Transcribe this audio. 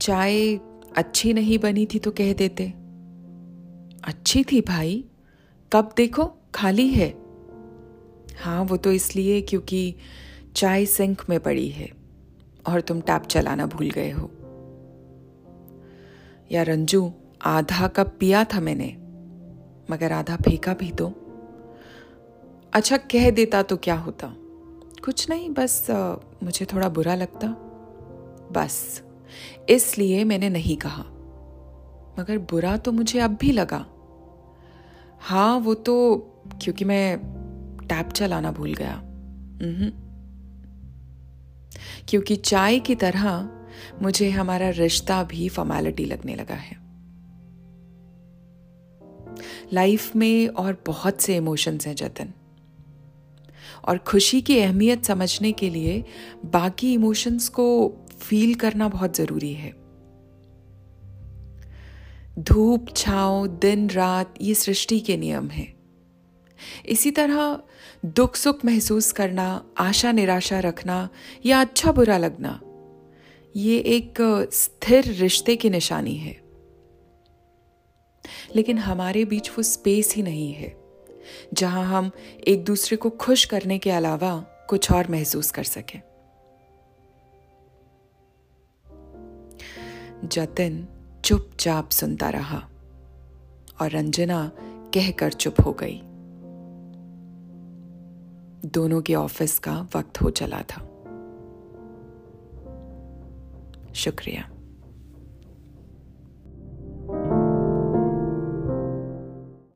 चाय अच्छी नहीं बनी थी तो कह देते अच्छी थी भाई कब देखो खाली है। हाँ वो तो इसलिए क्योंकि चाय सिंक में पड़ी है और तुम टैप चलाना भूल गए हो। या रंजू आधा कप पिया था मैंने मगर आधा फेंका भी तो। अच्छा कह देता तो क्या होता? कुछ नहीं बस आ, मुझे थोड़ा बुरा लगता बस। इसलिए मैंने नहीं कहा। मगर बुरा तो मुझे अब भी लगा। हाँ वो तो क्योंकि मैं टैप चलाना भूल गया। क्योंकि चाय की तरह मुझे हमारा रिश्ता भी फॉर्मेलिटी लगने लगा है। लाइफ में और बहुत से इमोशंस हैं, जतन। और खुशी की अहमियत समझने के लिए बाकी इमोशंस को फील करना बहुत ज़रूरी है। धूप, छाव, दिन, रात, ये सृष्टि के नियम हैं। इसी तरह दुख, सुख महसूस करना, आशा, निराशा रखना या अच्छा बुरा लगना, ये एक स्थिर रिश्ते की निशानी है। लेकिन हमारे बीच वो स्पेस ही नहीं है, जहाँ हम एक दूसरे को खुश करने के अलावा कुछ और महसूस कर सकें। जतिन चुपचाप सुनता रहा और रंजना कहकर चुप हो गई। दोनों के ऑफ़िस का वक्त हो चला था। शुक्रिया।